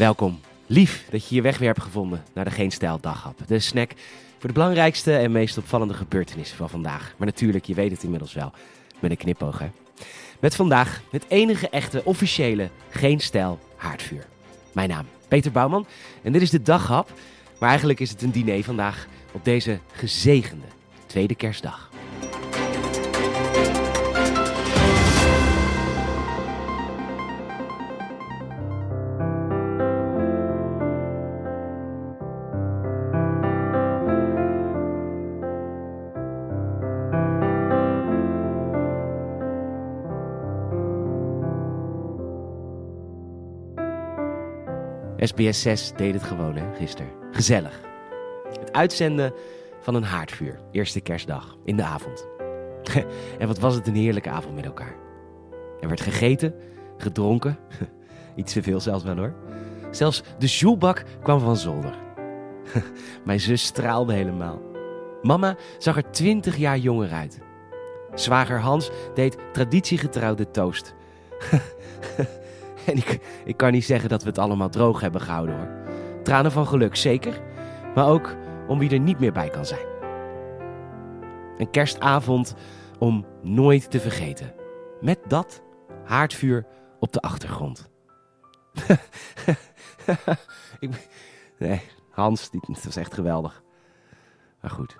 Welkom. Lief dat je je weg weer hebt gevonden naar de Geen Stijl Daghap. De snack voor de belangrijkste en meest opvallende gebeurtenissen van vandaag. Maar natuurlijk, je weet het inmiddels wel, met een knipoog. Met vandaag het enige echte officiële Geen Stijl haardvuur. Mijn naam, Peter Bouwman en dit is de Daghap. Maar eigenlijk is het een diner vandaag op deze gezegende tweede kerstdag. SBS 6 deed het gewoon, hè, gisteren. Gezellig. Het uitzenden van een haardvuur. Eerste kerstdag, in de avond. en wat was het een heerlijke avond met elkaar. Er werd gegeten, gedronken. Iets te veel zelfs wel hoor. Zelfs de joelbak kwam van zolder. Mijn zus straalde helemaal. Mama zag er twintig jaar jonger uit. Zwager Hans deed traditiegetrouw de toast. En ik, ik kan niet zeggen dat we het allemaal droog hebben gehouden hoor. Tranen van geluk, zeker. Maar ook om wie er niet meer bij kan zijn. Een kerstavond om nooit te vergeten. Met dat haardvuur op de achtergrond. nee, Hans, dat was echt geweldig. Maar goed.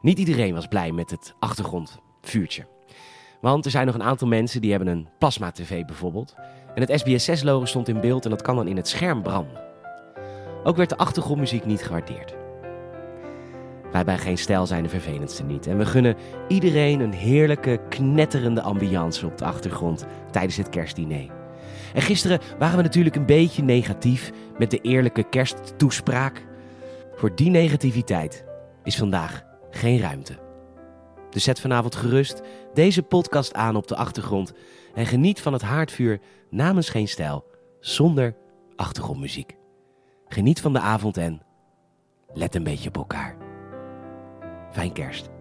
Niet iedereen was blij met het achtergrondvuurtje. Want er zijn nog een aantal mensen die hebben een plasma-tv bijvoorbeeld. En het SBS6-logo stond in beeld en dat kan dan in het scherm branden. Ook werd de achtergrondmuziek niet gewaardeerd. Wij bij Geen Stijl zijn de vervelendste niet. En we gunnen iedereen een heerlijke, knetterende ambiance op de achtergrond tijdens het kerstdiner. En gisteren waren we natuurlijk een beetje negatief met de eerlijke kersttoespraak. Voor die negativiteit is vandaag geen ruimte. Dus zet vanavond gerust deze podcast aan op de achtergrond en geniet van het haardvuur namens Geen Stijl zonder achtergrondmuziek. Geniet van de avond en let een beetje op elkaar. Fijn kerst.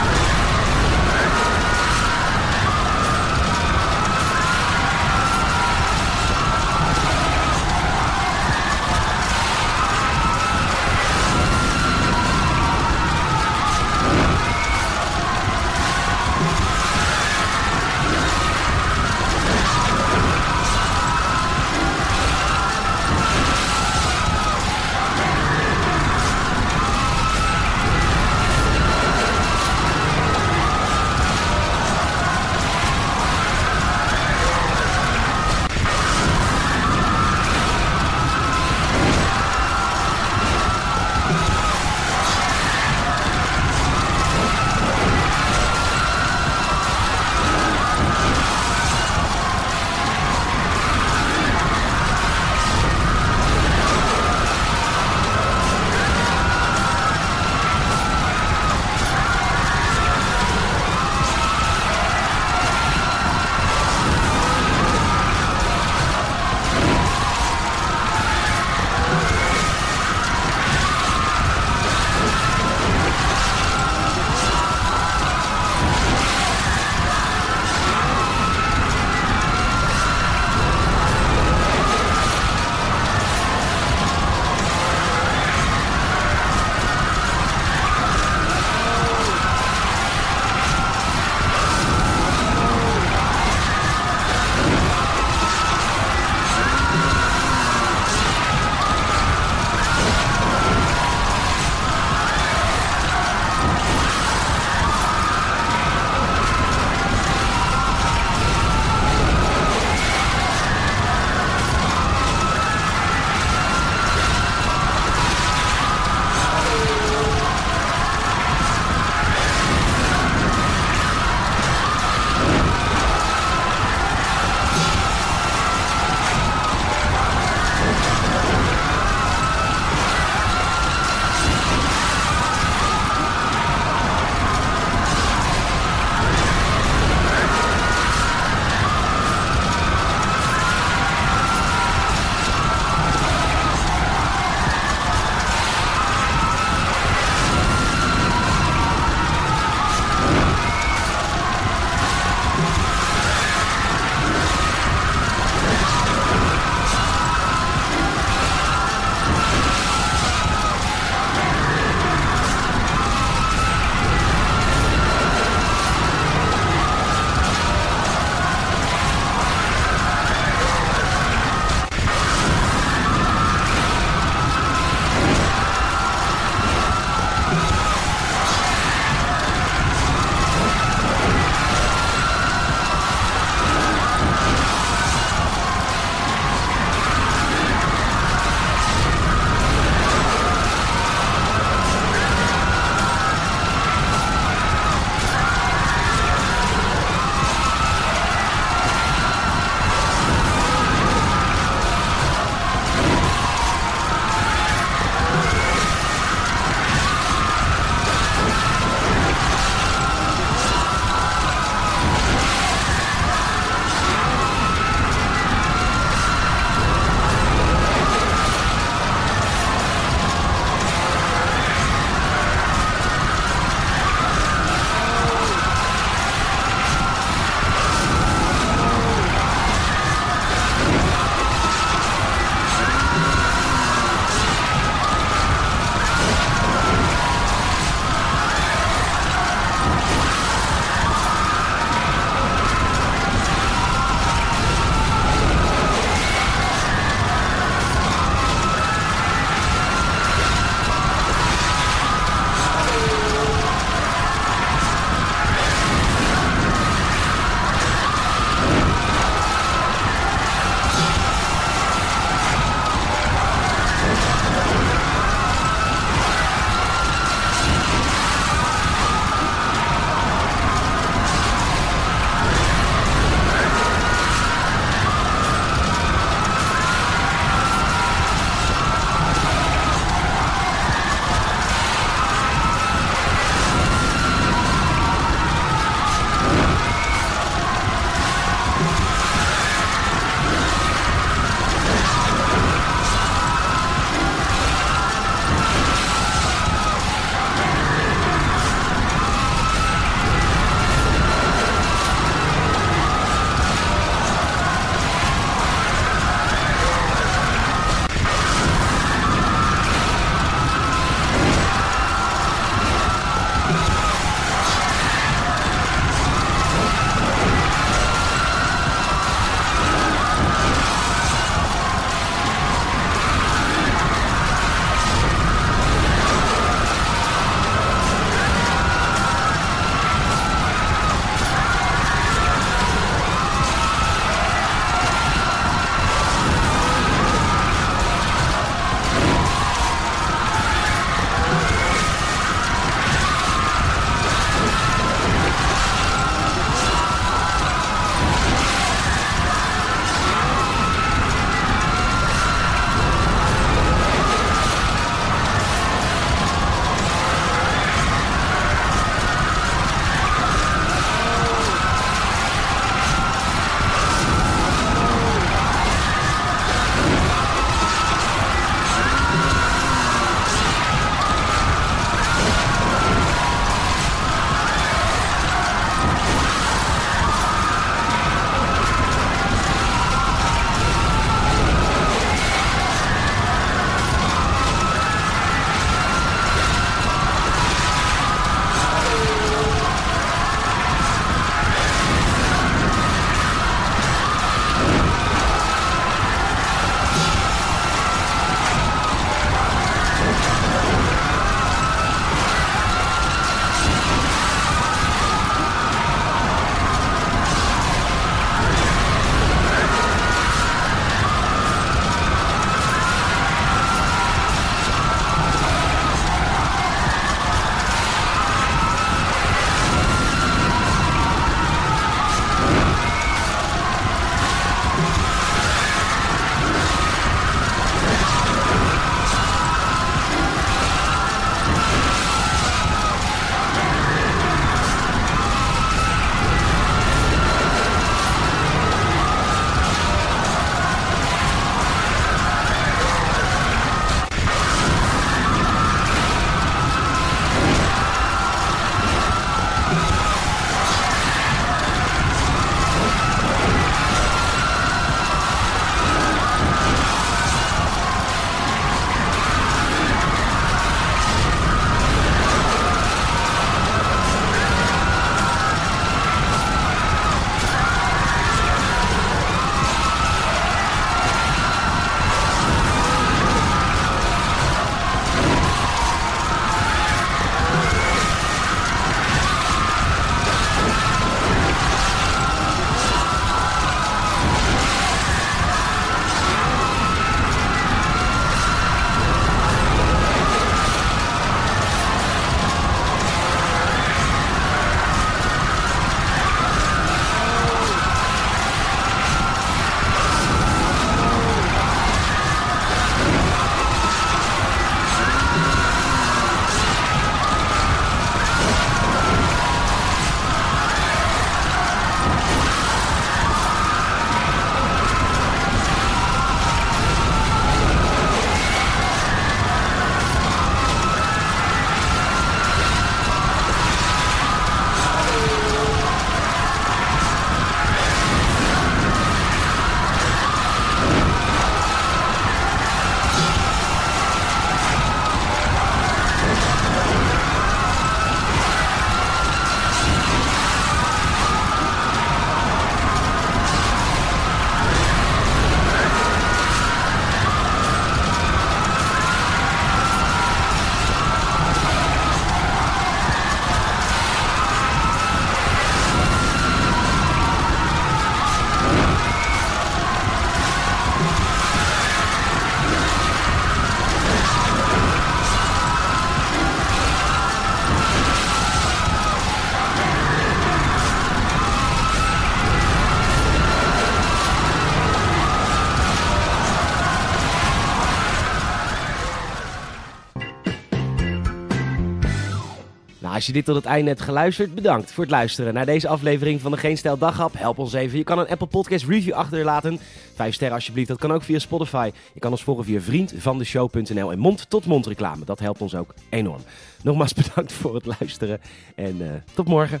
Als je dit tot het einde hebt geluisterd, bedankt voor het luisteren naar deze aflevering van de Geen Stijl Daghap. Help ons even. Je kan een Apple Podcast review achterlaten. Vijf sterren alsjeblieft. Dat kan ook via Spotify. Je kan ons volgen via vriendvandeshow.nl en mond-tot-mond reclame. Dat helpt ons ook enorm. Nogmaals bedankt voor het luisteren en uh, tot morgen.